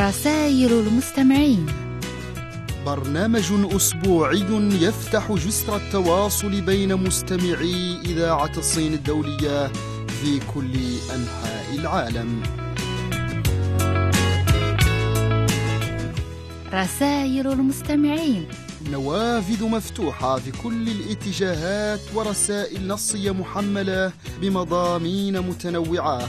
رسائل المستمعين. برنامج أسبوعي يفتح جسر التواصل بين مستمعي إذاعة الصين الدولية في كل أنحاء العالم. رسائل المستمعين. نوافذ مفتوحة في كل الاتجاهات ورسائل نصية محملة بمضامين متنوعة.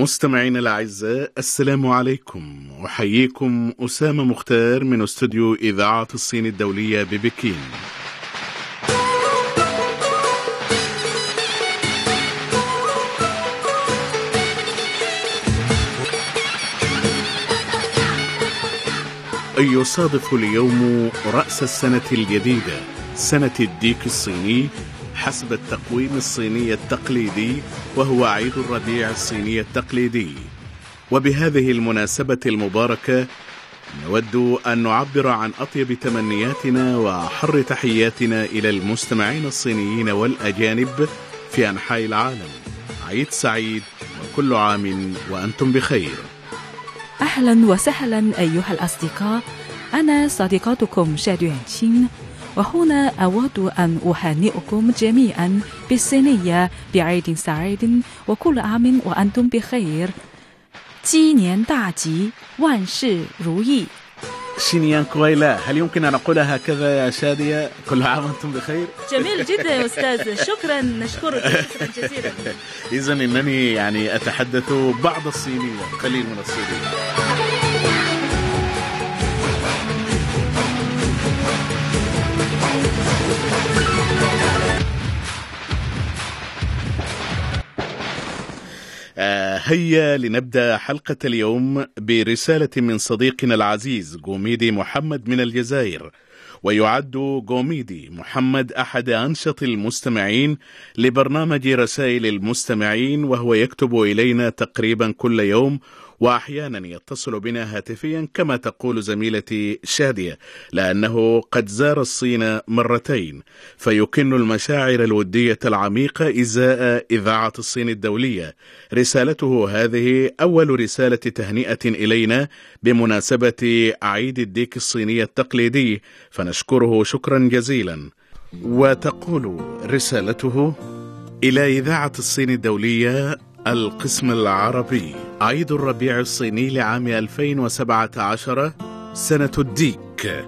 مستمعينا الأعزاء السلام عليكم. أحييكم أسامة مختار من استوديو إذاعة الصين الدولية ببكين. يصادف اليوم رأس السنة الجديدة سنة الديك الصيني حسب التقويم الصيني التقليدي وهو عيد الربيع الصيني التقليدي. وبهذه المناسبة المباركة نود أن نعبر عن أطيب تمنياتنا وأحر تحياتنا إلى المستمعين الصينيين والأجانب في أنحاء العالم. عيد سعيد وكل عام وأنتم بخير. أهلا وسهلا أيها الأصدقاء. أنا صديقتكم شادو تشين وهنا أود أن أهنئكم جميعا بالصينية بعيد سعيد وكل عام وأنتم بخير 鸡年大吉，万事如意。 شينيان كويلا هل يمكن أن أقولها هكذا يا شادية كل عام وأنتم بخير جميل جدا يا أستاذ شكرا نشكرك شكرا جزيلا إذا إنني يعني أتحدث بعض الصينية قليل من الصينية هيا لنبدأ حلقة اليوم برسالة من صديقنا العزيز جوميدي محمد من الجزائر ويعد جوميدي محمد أحد أنشط المستمعين لبرنامج رسائل المستمعين وهو يكتب إلينا تقريبا كل يوم وأحيانا يتصل بنا هاتفيا كما تقول زميلتي شادية لأنه قد زار الصين مرتين فيكن المشاعر الودية العميقة إزاء إذاعة الصين الدولية. رسالته هذه أول رسالة تهنئة إلينا بمناسبة عيد الديك الصيني التقليدي فنشكره شكرا جزيلا. وتقول رسالته إلى إذاعة الصين الدولية القسم العربي. عيد الربيع الصيني لعام 2017 سنة الديك.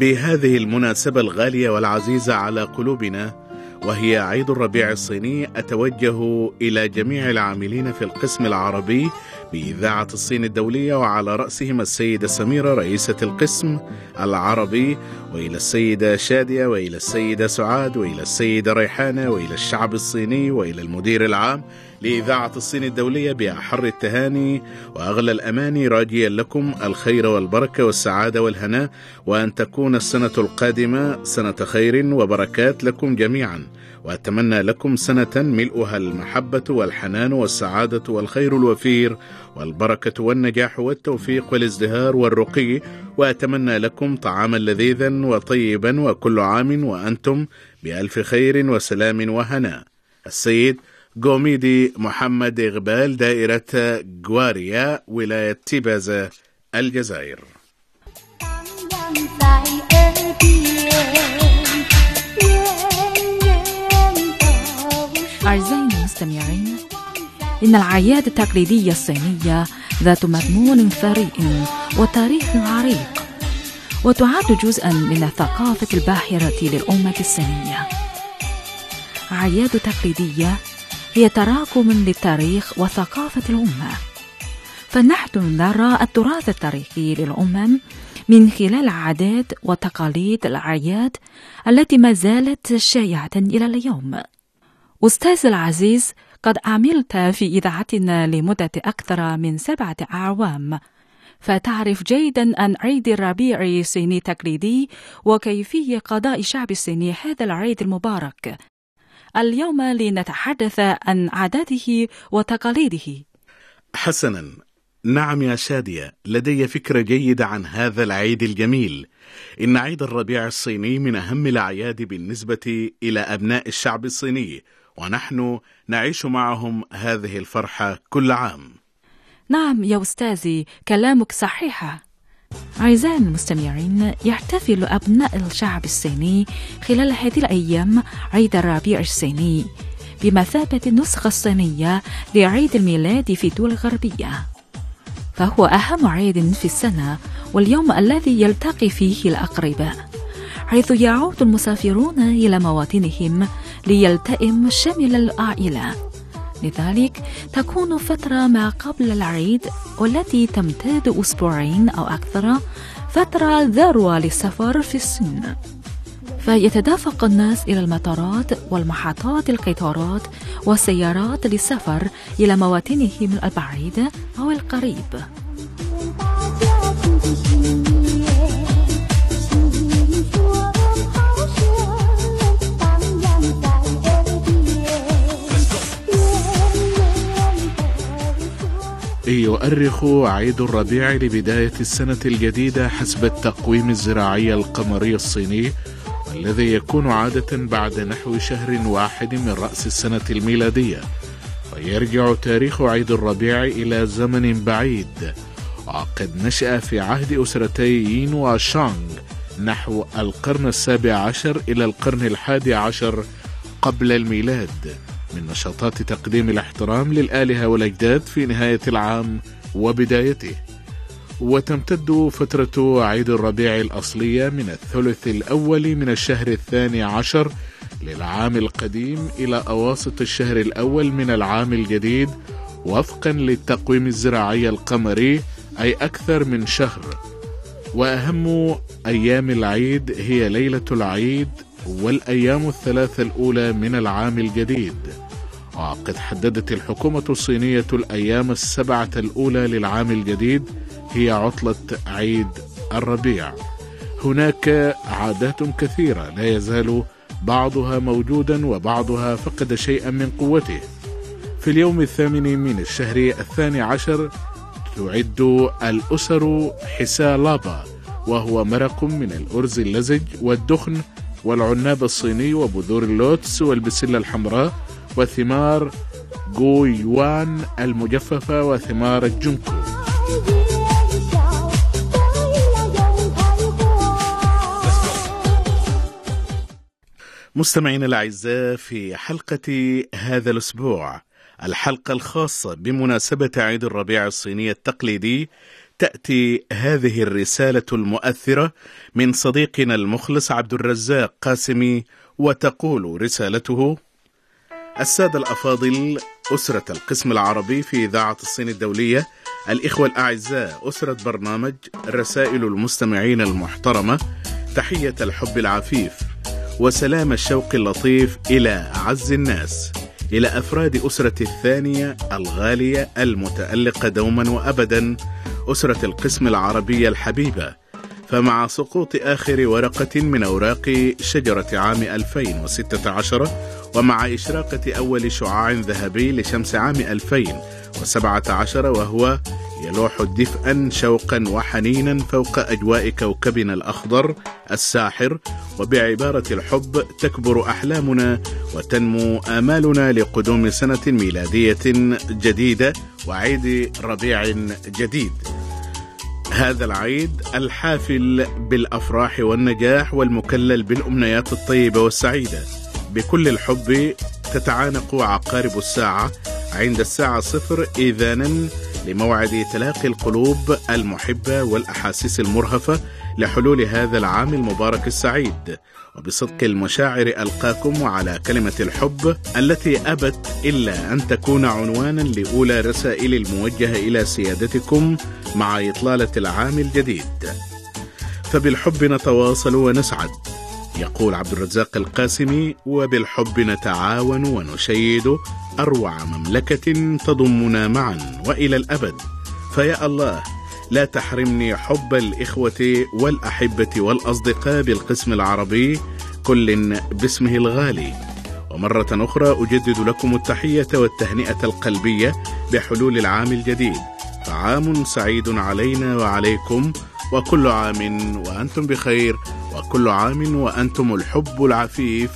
بهذه المناسبة الغالية والعزيزة على قلوبنا وهي عيد الربيع الصيني أتوجه إلى جميع العاملين في القسم العربي بإذاعة الصين الدولية وعلى رأسهم السيدة سميرة رئيسة القسم العربي وإلى السيدة شادية وإلى السيدة سعاد وإلى السيدة ريحانة وإلى الشعب الصيني وإلى المدير العام لإذاعة الصين الدولية بأحر التهاني وأغلى الأماني راجيا لكم الخير والبركة والسعادة والهناء وأن تكون السنة القادمة سنة خير وبركات لكم جميعا وأتمنى لكم سنة ملؤها المحبة والحنان والسعادة والخير الوفير والبركة والنجاح والتوفيق والازدهار والرقي وأتمنى لكم طعاما لذيذا وطيبا وكل عام وأنتم بألف خير وسلام وهناء السيد جوميدي محمد إغبال دائرة جواريا ولاية تيبازا الجزائر. أعزائي المستمعين إن العياد التقليدية الصينية ذات مضمون ثري وتاريخ عريق وتعد جزءا من الثقافة الباحرة للأمة الصينية. عياد تقليدية هي تراكم للتاريخ وثقافة الأمة. فنحن نرى التراث التاريخي للأمم من خلال العادات وتقاليد الأعياد التي ما زالت شائعة إلى اليوم. أستاذ العزيز قد عملت في إذاعتنا لمدة أكثر من سبعة أعوام. فتعرف جيدا أن عيد الربيع الصيني تقليدي وكيفية قضاء الشعب الصيني هذا العيد المبارك. اليوم لنتحدث عن عاداته وتقاليده. حسنا نعم يا شادية لدي فكرة جيدة عن هذا العيد الجميل. إن عيد الربيع الصيني من أهم الأعياد بالنسبة إلى أبناء الشعب الصيني ونحن نعيش معهم هذه الفرحة كل عام. نعم يا أستاذي كلامك صحيح. أعزائي المستمعين يحتفل أبناء الشعب الصيني خلال هذه الأيام عيد الربيع الصيني بمثابة النسخة الصينية لعيد الميلاد في الدول الغربية. فهو أهم عيد في السنة واليوم الذي يلتقي فيه الأقرباء حيث يعود المسافرون إلى مواطنهم ليلتئم شمل العائلة. لذلك تكون فترة ما قبل العيد والتي تمتد أسبوعين أو أكثر فترة ذروة للسفر في الصين. فيتدافق الناس إلى المطارات والمحطات القطارات والسيارات للسفر إلى مواطنهم البعيدة أو القريب. يؤرخ عيد الربيع لبداية السنة الجديدة حسب التقويم الزراعي القمري الصيني والذي يكون عادة بعد نحو شهر واحد من رأس السنة الميلادية. ويرجع تاريخ عيد الربيع إلى زمن بعيد. وقد نشأ في عهد أسرتي يين وشانغ نحو القرن السابع عشر إلى القرن الحادي عشر قبل الميلاد. من نشاطات تقديم الاحترام للآلهة والأجداد في نهاية العام وبدايته. وتمتد فترة عيد الربيع الأصلية من الثلث الأول من الشهر الثاني عشر للعام القديم إلى أواسط الشهر الأول من العام الجديد وفقا للتقويم الزراعي القمري أي أكثر من شهر. وأهم أيام العيد هي ليلة العيد والأيام الثلاثة الأولى من العام الجديد. وقد حددت الحكومة الصينية الأيام السبعة الأولى للعام الجديد هي عطلة عيد الربيع. هناك عادات كثيرة لا يزال بعضها موجودا وبعضها فقد شيئا من قوته. في اليوم الثامن من الشهر الثاني عشر تعد الأسر حسالابا وهو مرق من الأرز اللزج والدخن والعناب الصيني وبذور اللوتس والبسلة الحمراء وثمار جويوان المجففة وثمار الجنكو. مستمعينا الأعزاء في حلقة هذا الأسبوع الحلقة الخاصة بمناسبة عيد الربيع الصيني التقليدي تأتي هذه الرسالة المؤثرة من صديقنا المخلص عبد الرزاق قاسمي وتقول رسالته السادة الأفاضل أسرة القسم العربي في إذاعة الصين الدولية الإخوة الأعزاء أسرة برنامج رسائل المستمعين المحترمة تحية الحب العفيف وسلام الشوق اللطيف إلى أعز الناس إلى أفراد أسرة الثانية الغالية المتألقة دوما وأبدا أسرة القسم العربي الحبيبة. فمع سقوط آخر ورقة من أوراق شجرة عام 2016 ومع إشراقة أول شعاع ذهبي لشمس عام 2017 وهو يلوح دفئا شوقا وحنينا فوق أجواء كوكبنا الأخضر الساحر وبعبارة الحب تكبر أحلامنا وتنمو آمالنا لقدوم سنة ميلادية جديدة وعيد ربيع جديد. هذا العيد الحافل بالأفراح والنجاح والمكلل بالأمنيات الطيبة والسعيدة. بكل الحب تتعانق عقارب الساعة عند الساعة صفر اذانا لموعد تلاقي القلوب المحبة والأحاسيس المرهفة لحلول هذا العام المبارك السعيد. وبصدق المشاعر ألقاكم على كلمة الحب التي أبت إلا أن تكون عنوانا لأولى رسائل الموجهة إلى سيادتكم مع إطلالة العام الجديد. فبالحب نتواصل ونسعد. يقول عبد الرزاق القاسمي وبالحب نتعاون ونشيد أروع مملكة تضمنا معا وإلى الأبد. فيا الله لا تحرمني حب الإخوة والأحبة والأصدقاء بالقسم العربي كل باسمه الغالي. ومرة أخرى أجدد لكم التحية والتهنئة القلبية بحلول العام الجديد. فعام سعيد علينا وعليكم وكل عام وأنتم بخير. وكل عام وأنتم الحب العفيف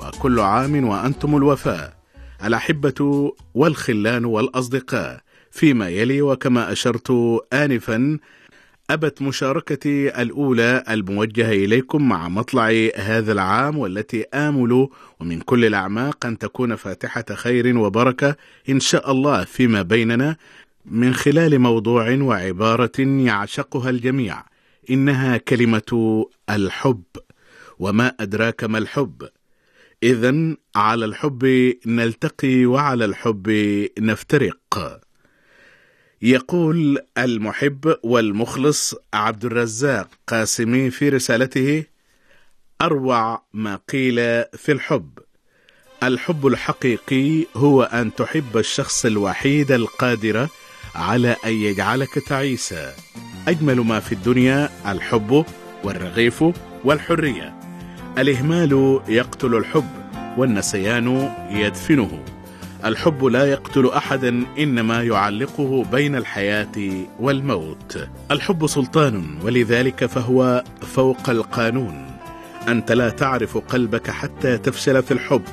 وكل عام وأنتم الوفاء. الأحبة والخلان والأصدقاء فيما يلي وكما أشرت آنفا أبت مشاركتي الأولى الموجهة إليكم مع مطلع هذا العام والتي آمل ومن كل الأعماق أن تكون فاتحة خير وبركة إن شاء الله فيما بيننا من خلال موضوع وعبارة يعشقها الجميع. إنها كلمة الحب وما أدراك ما الحب. إذا على الحب نلتقي وعلى الحب نفترق. يقول المحب والمخلص عبد الرزاق قاسمي في رسالته أروع ما قيل في الحب. الحب الحقيقي هو أن تحب الشخص الوحيد القادر على أن يجعلك تعيسا. أجمل ما في الدنيا الحب والرغيف والحرية. الإهمال يقتل الحب والنسيان يدفنه. الحب لا يقتل احدا إنما يعلقه بين الحياة والموت. الحب سلطان ولذلك فهو فوق القانون. أنت لا تعرف قلبك حتى تفشل في الحب.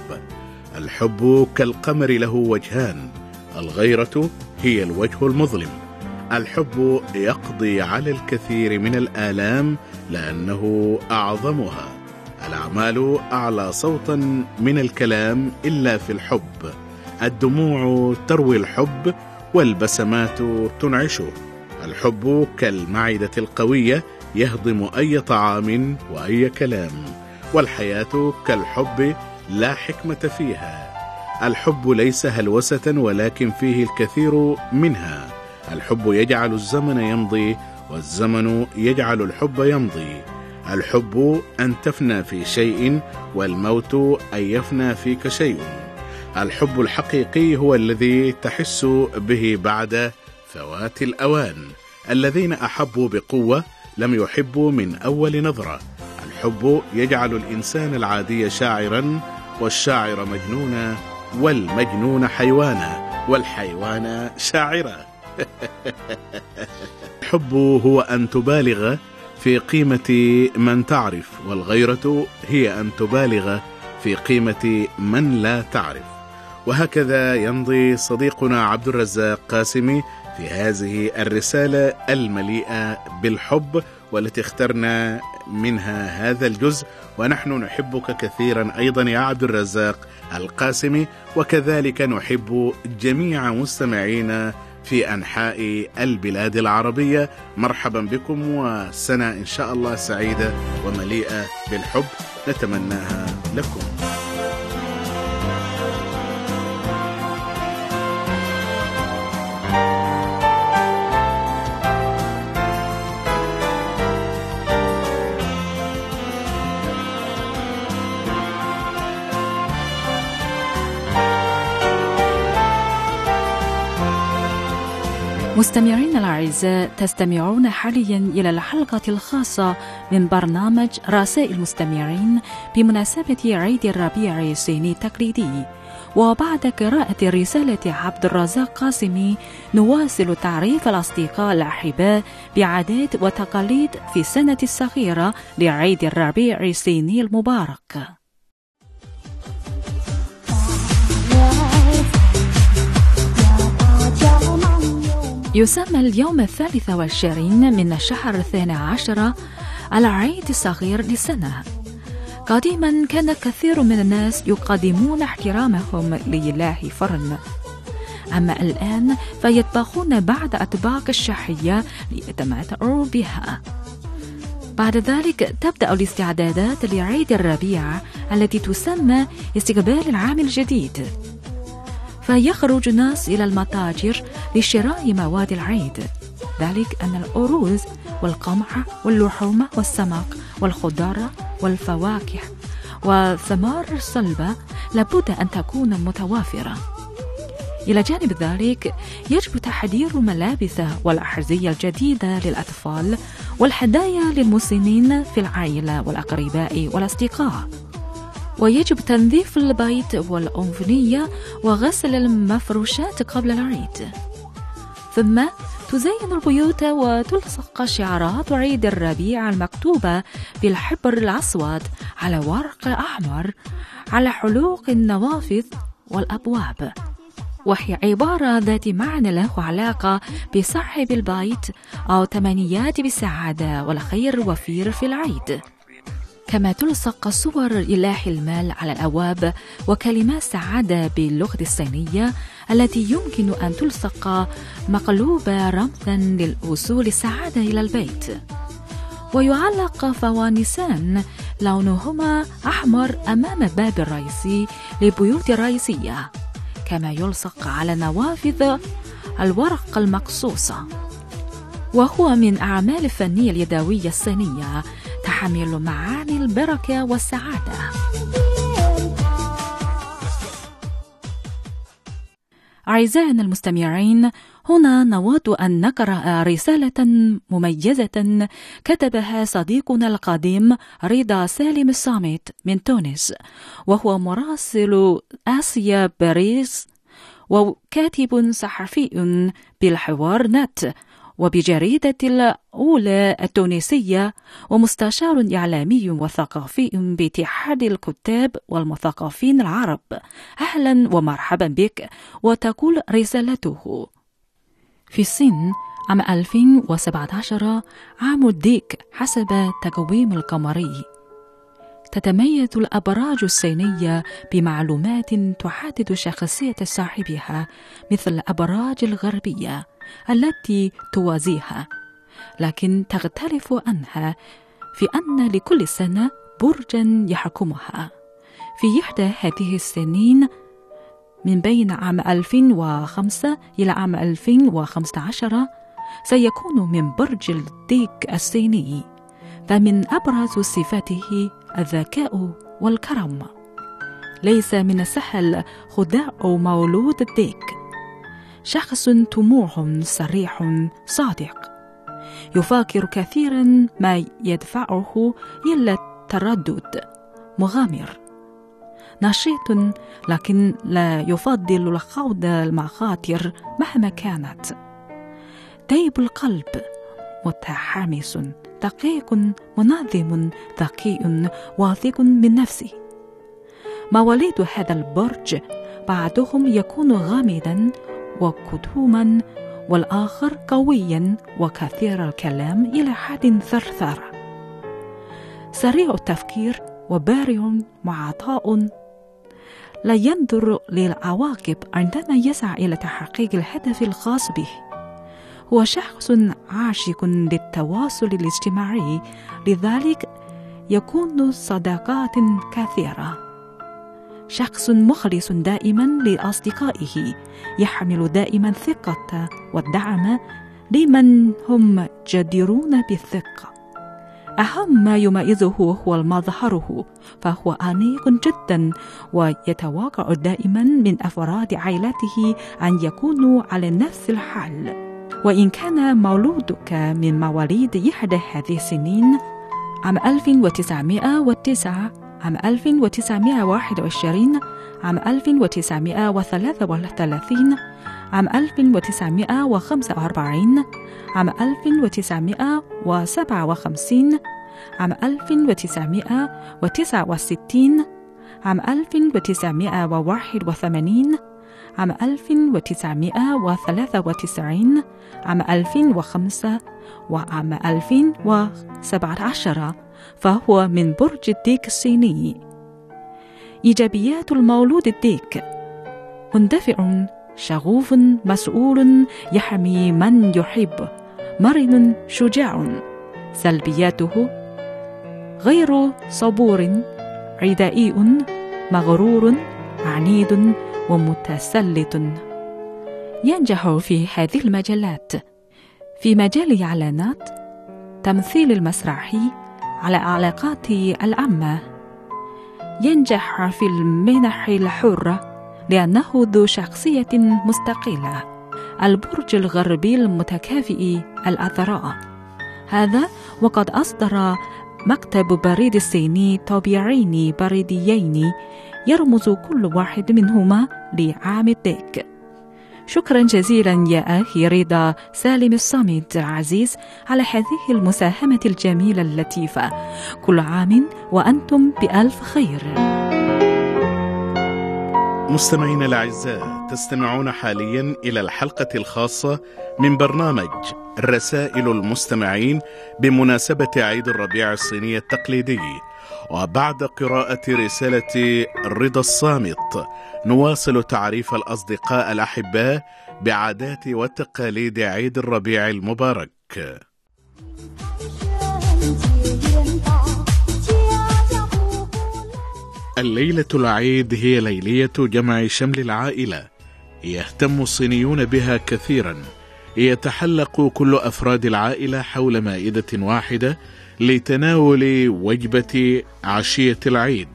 الحب كالقمر له وجهان. الغيرة هي الوجه المظلم. الحب يقضي على الكثير من الآلام لأنه أعظمها. الأعمال أعلى صوتا من الكلام إلا في الحب. الدموع تروي الحب والبسمات تنعشه. الحب كالمعدة القوية يهضم أي طعام وأي كلام والحياة كالحب لا حكمة فيها. الحب ليس هلوسة ولكن فيه الكثير منها. الحب يجعل الزمن يمضي والزمن يجعل الحب يمضي. الحب أن تفنى في شيء والموت أن يفنى فيك شيء. الحب الحقيقي هو الذي تحس به بعد فوات الأوان. الذين أحبوا بقوة لم يحبوا من أول نظرة. الحب يجعل الإنسان العادي شاعرا والشاعر مجنونا والمجنون حيوانا والحيوان شاعرا. الحب هو أن تبالغ في قيمة من تعرف والغيرة هي أن تبالغ في قيمة من لا تعرف. وهكذا يمضي صديقنا عبد الرزاق قاسمي في هذه الرسالة المليئة بالحب والتي اخترنا منها هذا الجزء. ونحن نحبك كثيرا أيضا يا عبد الرزاق القاسمي وكذلك نحب جميع مستمعينا في أنحاء البلاد العربية. مرحبا بكم وسنة إن شاء الله سعيدة ومليئة بالحب نتمناها لكم. مستمعينا الأعزاء تستمعون حاليا إلى الحلقة الخاصة من برنامج رسائل المستمعين بمناسبة عيد الربيع الصيني التقليدي. وبعد قراءة رسالة عبد الرزاق قاسمي نواصل تعريف الأصدقاء الأحباء بعادات وتقاليد في السنة الصغيرة لعيد الربيع الصيني المبارك. يسمى اليوم الثالث والعشرين من الشهر الثاني عشر العيد الصغير للسنة. قديما كان كثير من الناس يقدمون احترامهم لله فرن. أما الآن فيطبخون بعد أطباق الشهية ليتمتعوا بها. بعد ذلك تبدأ الاستعدادات لعيد الربيع التي تسمى استقبال العام الجديد. فيخرج الناس إلى المتاجر لشراء مواد العيد. ذلك أن الأرز والقمح واللحوم والسمك والخضار والفواكه والثمار الصلبة لابد أن تكون متوافرة. إلى جانب ذلك يجب تحضير ملابس والأحذية الجديدة للأطفال والهدايا للمسنين في العائلة والأقرباء والأصدقاء. ويجب تنظيف البيت والأنفنية وغسل المفروشات قبل العيد. ثم تزين البيوت وتلصق شعارات عيد الربيع المكتوبة بالحبر الأسود على ورق أحمر على حلوق النوافذ والأبواب. وهي عبارة ذات معنى له علاقة بصاحب البيت أو تمنيات بالسعادة والخير وفير في العيد. كما تلصق صور إله المال على الأبواب وكلمات سعادة باللغة الصينية التي يمكن أن تلصق مقلوبة رمزا للوصول السعادة إلى البيت. ويعلق فوانسان لونهما أحمر أمام الباب الرئيسي للبيوت الرئيسية كما يلصق على نوافذ الورق المقصوصة. وهو من أعمال الفنية اليدوية الصينية تحمل معاني البركة والسعادة. 'أعزائنا المستمعين هنا نود أن نقرأ رسالة مميزة كتبها صديقنا القديم رضا سالم الصامت من تونس وهو مراسل آسيا باريس وكاتب صحفي بالحوار نت. وبجريدة الأولى التونسية ومستشار إعلامي وثقافي باتحاد الكتاب والمثقفين العرب. أهلا ومرحبا بك وتقول رسالته. في الصين عام 2017 عام الديك حسب تقويم القمري. تتميز الأبراج الصينية بمعلومات تحدد شخصية صاحبها مثل الأبراج الغربية. التي توازيها لكن تختلف عنها في أن لكل سنة برجا يحكمها. في إحدى هذه السنين من بين عام 2005 إلى عام 2015 سيكون من برج الديك الصيني فمن أبرز صفاته الذكاء والكرم. ليس من السهل خداع مولود الديك. شخص طموح صريح صادق. يفكر كثيرا ما يدفعه إلى التردد مغامر. نشيط لكن لا يفضل الخوض المخاطر مهما كانت. طيب القلب متحمس دقيق منظم ذكي واثق من نفسه. مواليد هذا البرج بعضهم يكون غامضا وكتوما والآخر قويا وكثير الكلام إلى حد ثرثر. سريع التفكير وبارع معطاء. لا ينظر للعواقب عندما يسعى إلى تحقيق الهدف الخاص به. هو شخص عاشق للتواصل الاجتماعي لذلك يكون صداقات كثيرة. شخص مخلص دائما لأصدقائه يحمل دائما الثقه والدعم لمن هم جديرون بالثقة. أهم ما يميزه هو مظهره فهو أنيق جدا ويتوقع دائما من أفراد عائلته أن يكونوا على نفس الحال. وإن كان مولودك من مواليد إحدى هذه السنين عام 1909 عام 1921 عام 1933 عام 1945 عام 1957 عام 1969 عام 1981 عام 1993 عام 2005 وعام 2017 فهو من برج الديك الصيني. إيجابيات المولود الديك. مندفع شغوف مسؤول يحمي من يحب مرن شجاع. سلبياته غير صبور عدائي مغرور عنيد ومتسلط. ينجح في هذه المجالات. في مجال الإعلانات تمثيل المسرحي على العلاقات العامة ينجح في المنح الحرة لأنه ذو شخصية مستقلة البرج الغربي المتكافئ الأثراء. هذا وقد أصدر مكتب بريد الصيني طبيعين بريديين يرمز كل واحد منهما لعام الديك شكرا جزيلا يا أخي رضا سالم الصامت العزيز على هذه المساهمة الجميلة اللطيفة. كل عام وأنتم بألف خير. مستمعينا الأعزاء تستمعون حاليا إلى الحلقة الخاصة من برنامج رسائل المستمعين بمناسبة عيد الربيع الصيني التقليدي. وبعد قراءة رسالة رضا الصامت نواصل تعريف الأصدقاء الأحباء بعادات وتقاليد عيد الربيع المبارك. الليلة العيد هي ليلية جمع شمل العائلة يهتم الصينيون بها كثيرا يتحلق كل أفراد العائلة حول مائدة واحدة لتناول وجبة عشية العيد.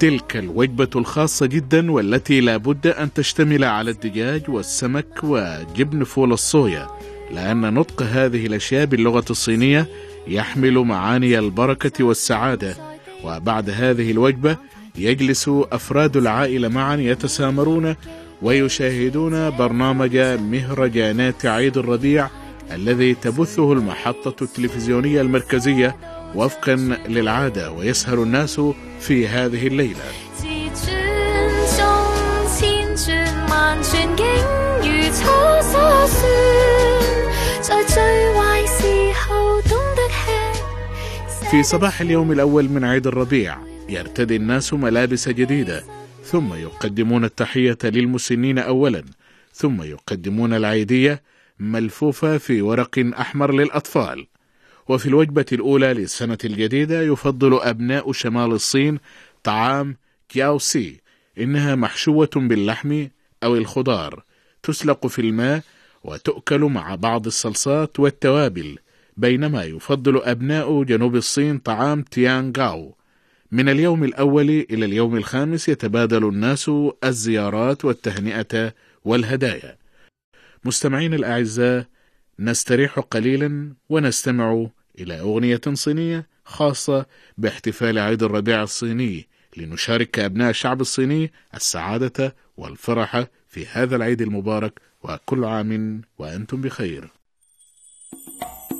تلك الوجبة الخاصة جدا والتي لا بد أن تشتمل على الدجاج والسمك وجبن فول الصويا لأن نطق هذه الأشياء باللغة الصينية يحمل معاني البركة والسعادة. وبعد هذه الوجبة يجلس أفراد العائلة معا يتسامرون ويشاهدون برنامج مهرجانات عيد الربيع الذي تبثه المحطة التلفزيونية المركزية وفقا للعادة ويسهر الناس في هذه الليلة. في صباح اليوم الأول من عيد الربيع يرتدي الناس ملابس جديدة ثم يقدمون التحية للمسنين أولا ثم يقدمون العيدية ملفوفة في ورق أحمر للأطفال. وفي الوجبة الأولى للسنة الجديدة يفضل أبناء شمال الصين طعام كياو سي. إنها محشوة باللحم أو الخضار. تسلق في الماء وتؤكل مع بعض الصلصات والتوابل. بينما يفضل أبناء جنوب الصين طعام تيانغاو. من اليوم الأول إلى اليوم الخامس يتبادل الناس الزيارات والتهنئة والهدايا. مستمعين الأعزاء نستريح قليلا ونستمع إلى أغنية صينية خاصة باحتفال عيد الربيع الصيني لنشارك أبناء الشعب الصيني السعادة والفرح في هذا العيد المبارك وكل عام وأنتم بخير. 我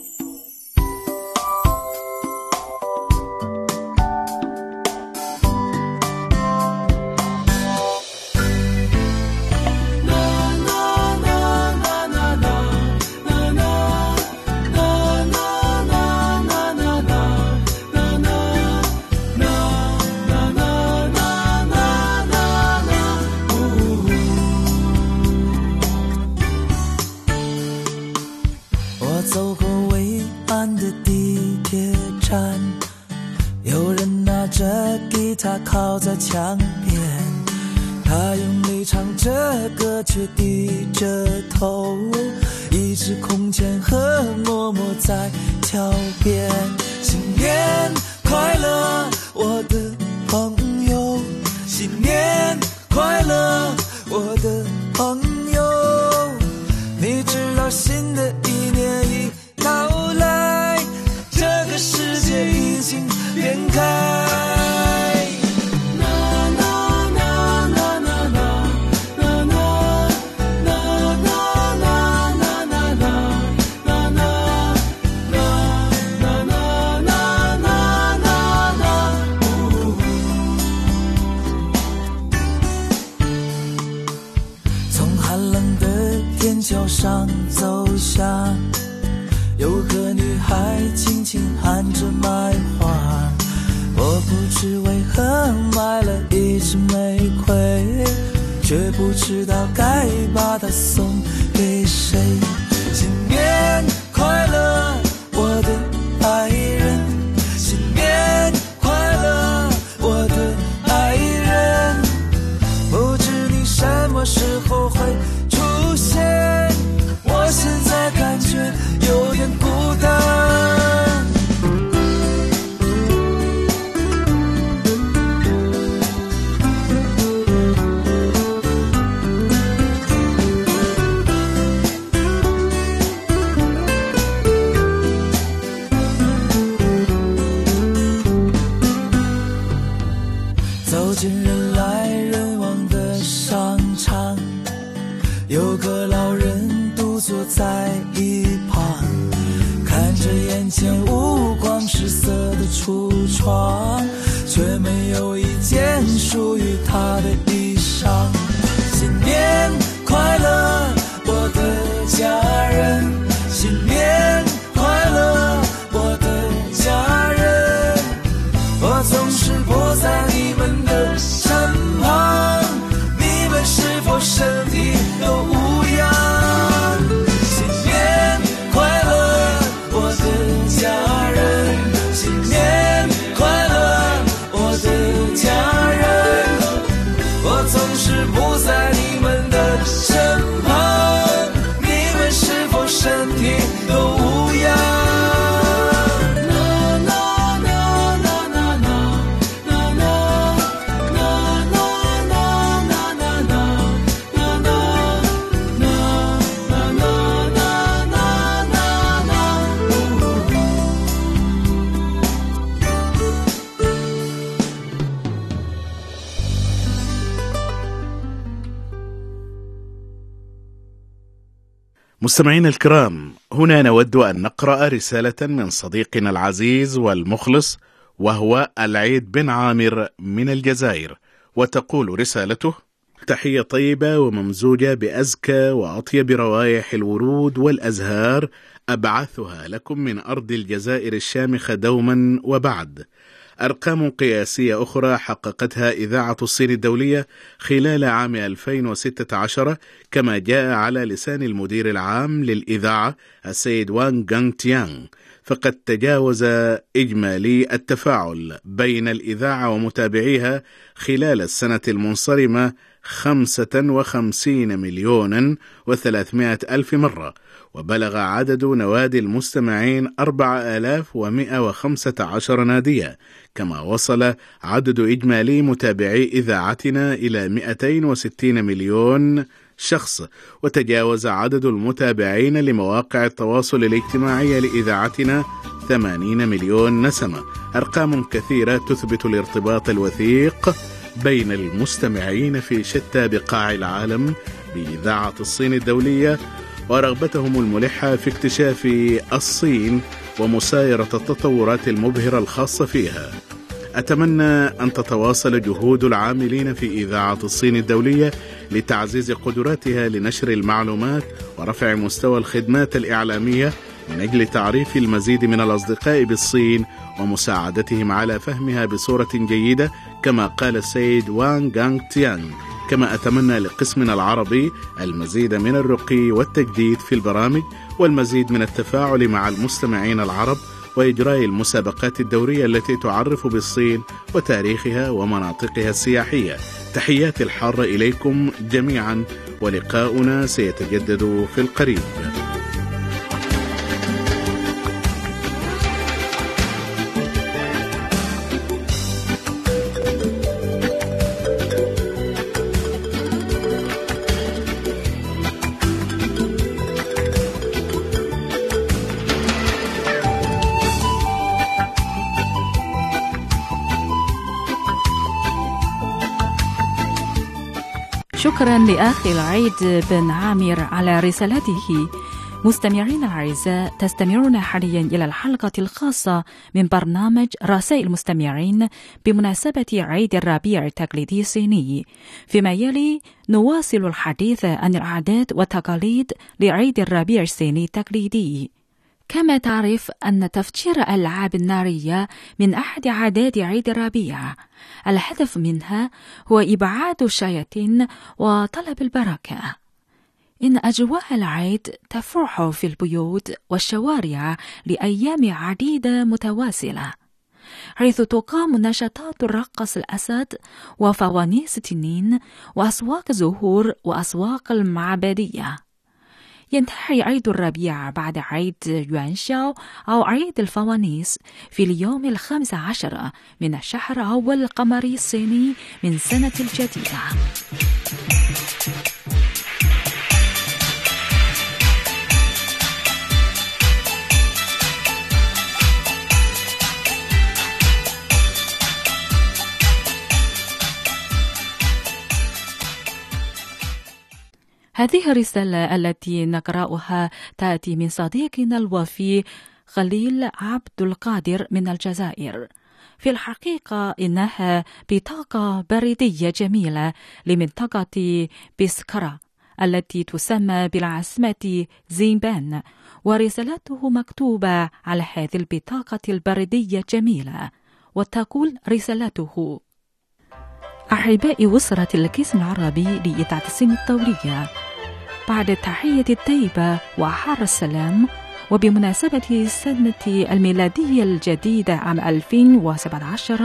卖花。我不知为何买了一支玫瑰，却不知道该把它送给谁。مستمعينا الكرام هنا نود أن نقرأ رسالة من صديقنا العزيز والمخلص وهو العيد بن عامر من الجزائر وتقول رسالته تحية طيبة وممزوجة بأزكى وأطيب روائح الورود والأزهار أبعثها لكم من أرض الجزائر الشامخة دوما وبعد. أرقام قياسية أخرى حققتها إذاعة الصين الدولية خلال عام 2016 كما جاء على لسان المدير العام للإذاعة السيد وان جانغ تيانغ فقد تجاوز إجمالي التفاعل بين الإذاعة ومتابعيها خلال السنة المنصرمة 55 مليونا وثلاثمائة ألف مرة وبلغ عدد نوادي المستمعين 4115 نادية كما وصل عدد إجمالي متابعي إذاعتنا إلى 260 مليون شخص وتجاوز عدد المتابعين لمواقع التواصل الاجتماعي لإذاعتنا 80 مليون نسمة. أرقام كثيرة تثبت الارتباط الوثيق بين المستمعين في شتى بقاع العالم بإذاعة الصين الدولية ورغبتهم الملحة في اكتشاف الصين ومسايرة التطورات المبهرة الخاصة فيها. أتمنى أن تتواصل جهود العاملين في إذاعة الصين الدولية لتعزيز قدراتها لنشر المعلومات ورفع مستوى الخدمات الإعلامية من أجل تعريف المزيد من الأصدقاء بالصين ومساعدتهم على فهمها بصورة جيدة كما قال السيد وان جانغ تيانغ كما أتمنى لقسمنا العربي المزيد من الرقي والتجديد في البرامج والمزيد من التفاعل مع المستمعين العرب وإجراء المسابقات الدورية التي تعرف بالصين وتاريخها ومناطقها السياحية. تحياتي الحارة إليكم جميعا ولقاؤنا سيتجدد في القريب. شكرا لأخي العيد بن عامر على رسالته. مستمعين الأعزاء تستمعون حاليا إلى الحلقة الخاصة من برنامج رسائل المستمعين بمناسبة عيد الربيع التقليدي الصيني. فيما يلي نواصل الحديث عن العادات والتقاليد لعيد الربيع الصيني التقليدي. كما تعرف أن تفجير الألعاب النارية من أحد عادات عيد الربيع. الهدف منها هو إبعاد الشياطين وطلب البركة. إن أجواء العيد تفرح في البيوت والشوارع لأيام عديدة متواصلة حيث تقام نشاطات الرقص الأسد وفوانيس التنين وأسواق زهور وأسواق المعبدية. ينتهي عيد الربيع بعد عيد يوانشاو أو عيد الفوانيس في اليوم الخامس عشر من الشهر أول القمري الصيني من سنة الجديدة. هذه الرسالة التي نقرأها تأتي من صديقنا الوفي خليل عبد القادر من الجزائر. في الحقيقة إنها بطاقة بريدية جميلة لمنطقة بسكرة التي تسمى بالعاصمة زينبان ورسالته مكتوبة على هذه البطاقة البريدية الجميلة وتقول رسالته أحبائي أسرة القسم العربي لإذاعة الصين الدولية بعد التحية الطيبة وحار السلام وبمناسبة السنة الميلادية الجديدة عام 2017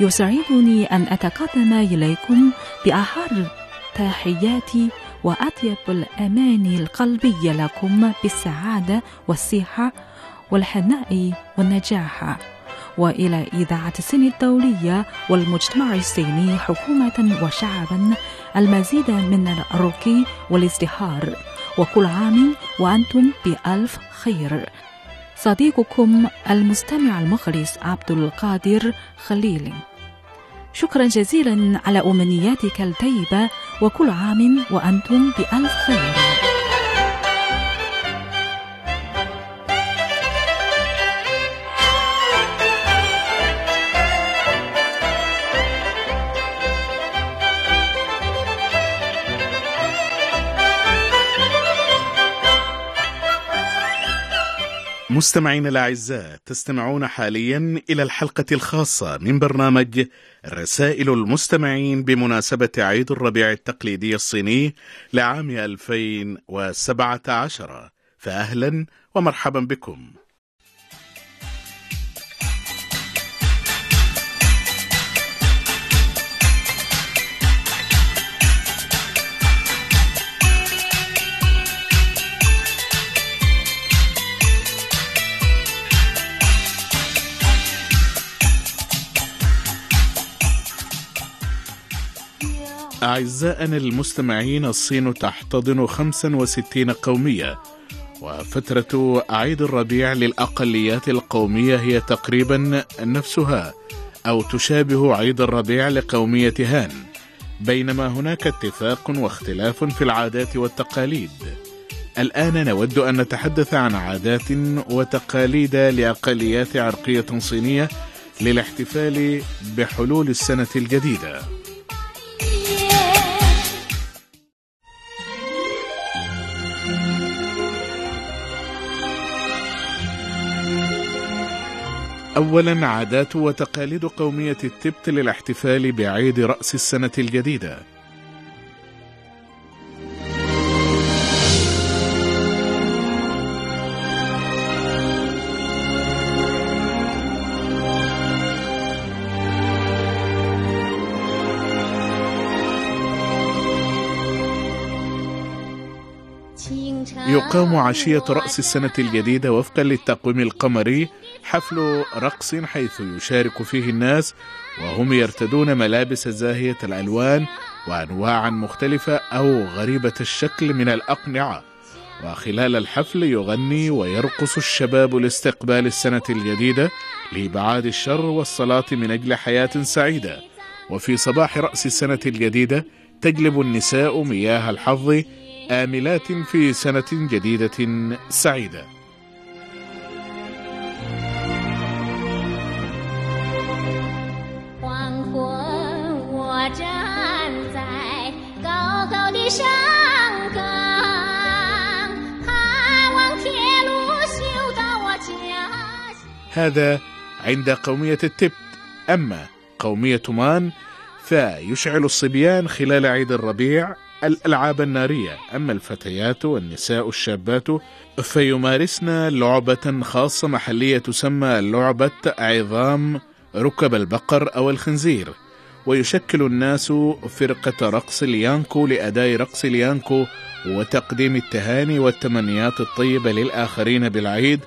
يسعدني أن أتقدم إليكم بأحر تحياتي وأطيب الأماني القلبية لكم بالسعادة والصحة والهناء والنجاح. وإلى إذاعة الصين الدولية والمجتمع الصيني حكومة وشعبا المزيد من الرقي والازدهار. وكل عام وأنتم بألف خير. صديقكم المستمع المخلص عبد القادر خليل. شكرا جزيلا على أمنياتك الطيبة وكل عام وأنتم بألف خير. مستمعينا الأعزاء تستمعون حاليا إلى الحلقة الخاصة من برنامج رسائل المستمعين بمناسبة عيد الربيع التقليدي الصيني لعام 2017 فأهلا ومرحبا بكم. أعزائنا المستمعين الصين تحتضن 65 قومية وفترة عيد الربيع للأقليات القومية هي تقريبا نفسها أو تشابه عيد الربيع لقومية هان بينما هناك اتفاق واختلاف في العادات والتقاليد. الآن نود أن نتحدث عن عادات وتقاليد لأقليات عرقية صينية للاحتفال بحلول السنة الجديدة. أولا عادات وتقاليد قومية التبت للاحتفال بعيد رأس السنة الجديدة. يقام عشية رأس السنة الجديدة وفقا للتقويم القمري حفل رقص حيث يشارك فيه الناس وهم يرتدون ملابس زاهية الألوان وأنواعا مختلفة أو غريبة الشكل من الأقنعة. وخلال الحفل يغني ويرقص الشباب لاستقبال السنة الجديدة لإبعاد الشر والصلاة من أجل حياة سعيدة. وفي صباح رأس السنة الجديدة تجلب النساء مياه الحظ آملات في سنة جديدة سعيدة. هذا عند قومية التبت أما قومية مان فيشعل الصبيان خلال عيد الربيع الألعاب النارية. أما الفتيات والنساء الشابات فيمارسن لعبة خاصة محلية تسمى لعبة عظام ركب البقر أو الخنزير. ويشكل الناس فرقة رقص اليانكو لأداء رقص اليانكو وتقديم التهاني والتمنيات الطيبة للآخرين بالعيد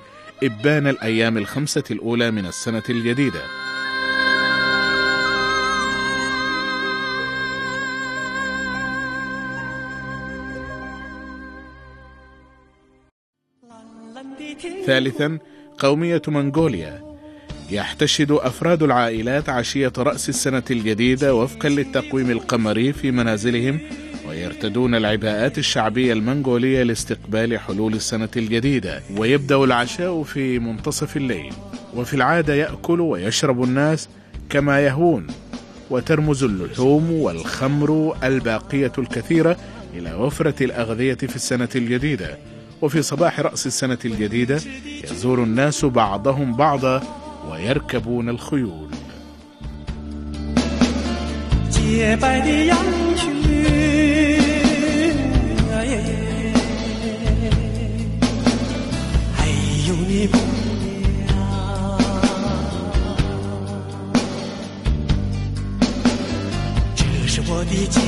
إبان الأيام الخمسة الأولى من السنة الجديدة. ثالثا قومية منغوليا. يحتشد أفراد العائلات عشية رأس السنة الجديدة وفقا للتقويم القمري في منازلهم ويرتدون العباءات الشعبية المنغولية لاستقبال حلول السنة الجديدة. ويبدأ العشاء في منتصف الليل. وفي العادة يأكل ويشرب الناس كما يهون وترمز اللحوم والخمر الباقية الكثيرة إلى وفرة الأغذية في السنة الجديدة. وفي صباح رأس السنة الجديدة يزور الناس بعضهم بعضا ويركبون الخيول 洁白的羊群，哎耶还有你姑娘，这是我的家，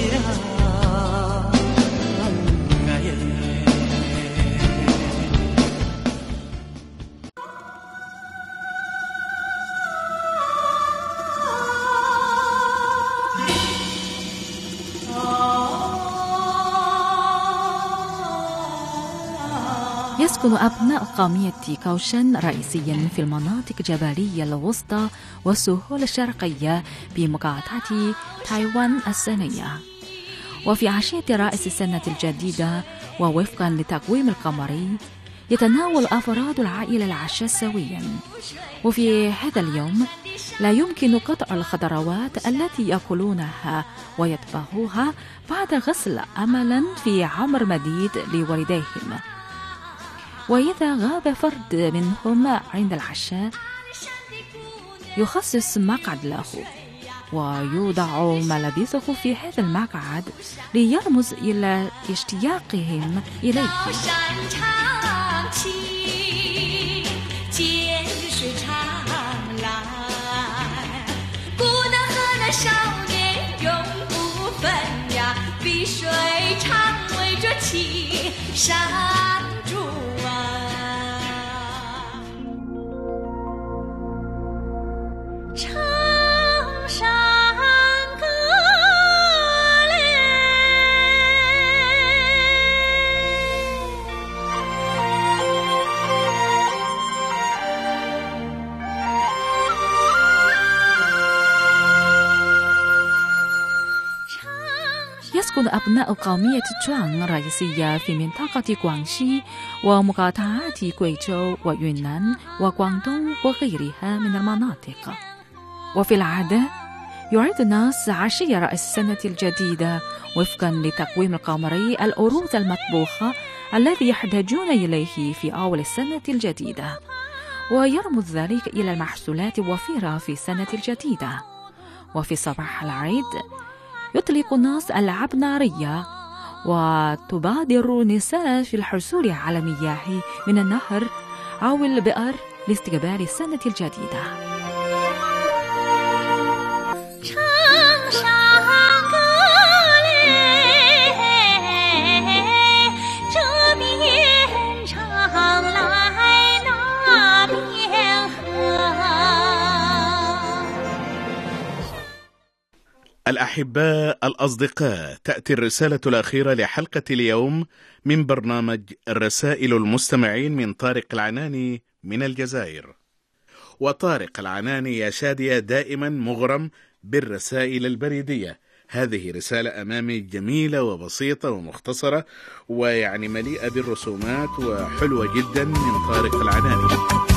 يسكن أبناء قومية كوشن رئيسيا في المناطق الجبلية الوسطى والسهول الشرقية بمقاطعة تايوان الصينية وفي عشية رأس السنة الجديدة ووفقا لتقويم القمري يتناول أفراد العائلة العشاء سويا. وفي هذا اليوم لا يمكن قطع الخضروات التي يأكلونها ويطبخوها بعد غسل أملا في عمر مديد لوالديهم. وإذا غاب فرد منهم عند العشاء يخصص مقعد له ويوضع ملابسه في هذا المقعد ليرمز إلى اشتياقهم إليه. 山 يسكن أبناء قومية تشوان الرئيسية في منطقة غوانشي ومقاطعات كويتشو ويونان وغواندونغ وغيرها من المناطق. وفي العادة يعد الناس عشية رأس السنة الجديدة وفقا لتقويم القمري الأرز المطبوخة الذي يحتاجون إليه في أول السنة الجديدة. ويرمز ذلك إلى المحصولات الوفيرة في السنة الجديدة. وفي صباح العيد يطلق الناس ألعاب نارية وتبادر النساء في الحصول على مياه من النهر أو البئر لاستقبال السنة الجديدة. الأحباء الأصدقاء تأتي الرسالة الأخيرة لحلقة اليوم من برنامج رسائل المستمعين من طارق العناني من الجزائر. وطارق العناني يا شادية دائما مغرم بالرسائل البريدية. هذه رسالة أمامي جميلة وبسيطة ومختصرة ويعني مليئة بالرسومات وحلوة جدا من طارق العناني.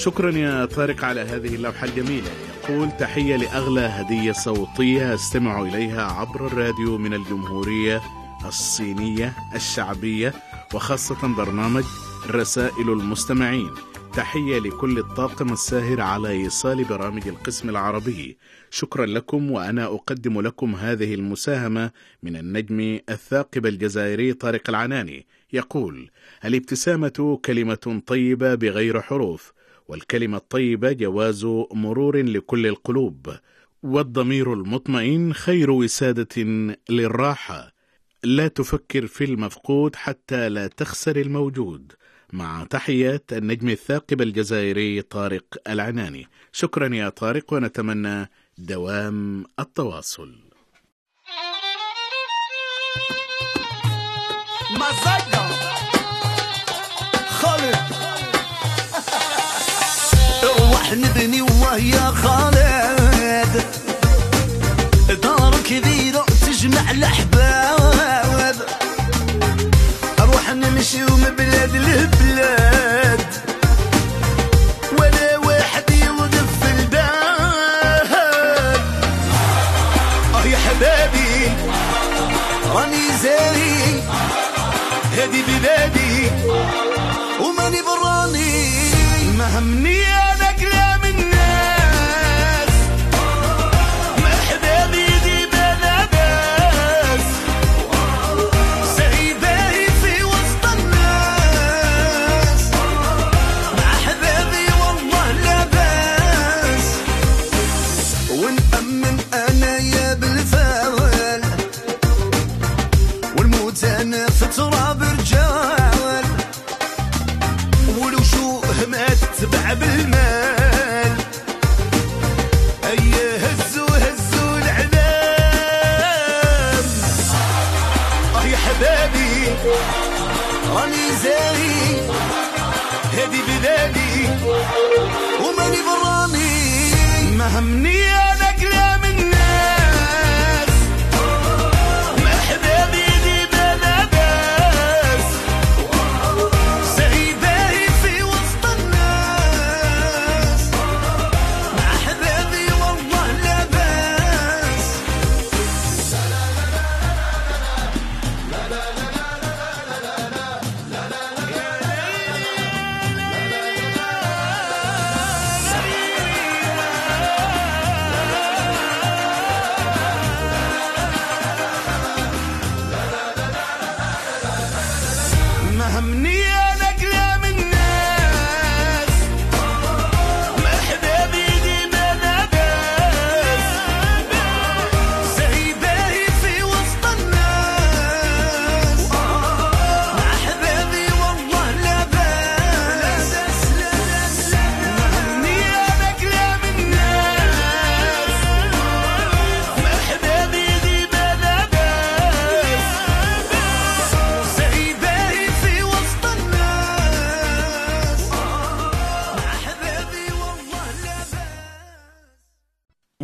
شكرا يا طارق على هذه اللوحة الجميلة. يقول تحية لأغلى هدية صوتية أستمع إليها عبر الراديو من الجمهورية الصينية الشعبية وخاصة برنامج رسائل المستمعين. تحية لكل الطاقم الساهر على إيصال برامج القسم العربي. شكرا لكم وأنا أقدم لكم هذه المساهمة من النجم الثاقب الجزائري طارق العناني. يقول الابتسامة كلمة طيبة بغير حروف. والكلمة الطيبة جواز مرور لكل القلوب والضمير المطمئن خير وسادة للراحة. لا تفكر في المفقود حتى لا تخسر الموجود مع تحيات النجم الثاقب الجزائري طارق العناني. شكرا يا طارق ونتمنى دوام التواصل. مزاجنا روح نبني وهي خالد. دار كبيرة تجمع الأحباب. أروح نمشي من بلاد لبلاد ولا واحد يوقف في الباب. آه يا حبابي راني زاري. هذه بلادي وماني براني. ما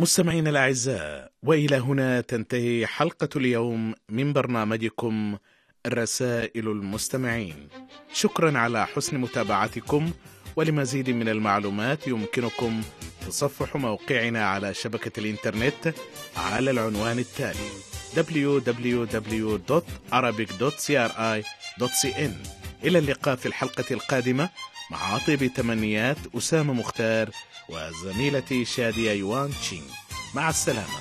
مستمعينا الأعزاء وإلى هنا تنتهي حلقة اليوم من برنامجكم رسائل المستمعين. شكرا على حسن متابعتكم ولمزيد من المعلومات يمكنكم تصفح موقعنا على شبكة الإنترنت على العنوان التالي www.arabic.cri.cn إلى اللقاء في الحلقة القادمة مع أطيب تمنيات أسامة مختار وزميلتي شادية يوان تشينغ مع السلامة.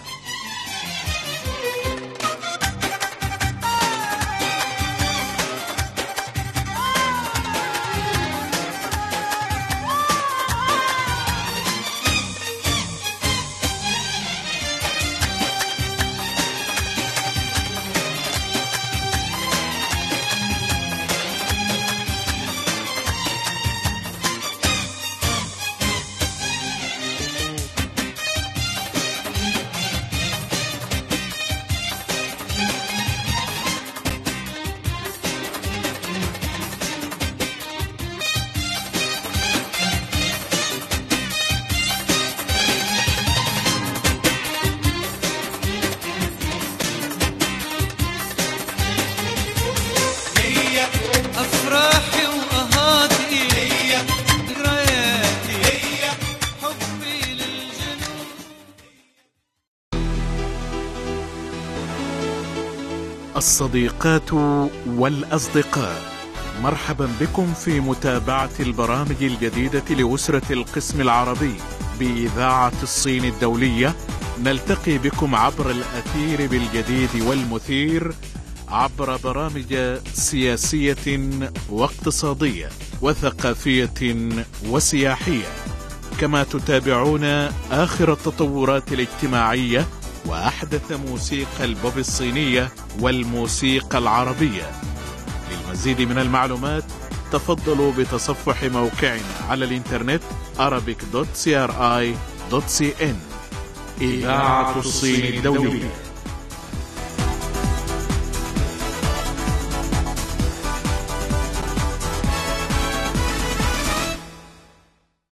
الصديقات والأصدقاء. مرحبا بكم في متابعة البرامج الجديدة لأسرة القسم العربي بإذاعة الصين الدولية. نلتقي بكم عبر الأثير بالجديد والمثير عبر برامج سياسية واقتصادية وثقافية وسياحية. كما تتابعون آخر التطورات الاجتماعية وأحدث موسيقى البوب الصينية والموسيقى العربية. للمزيد من المعلومات تفضلوا بتصفح موقعنا على الإنترنت arabic.cri.cn إذاعة الصين الدولية.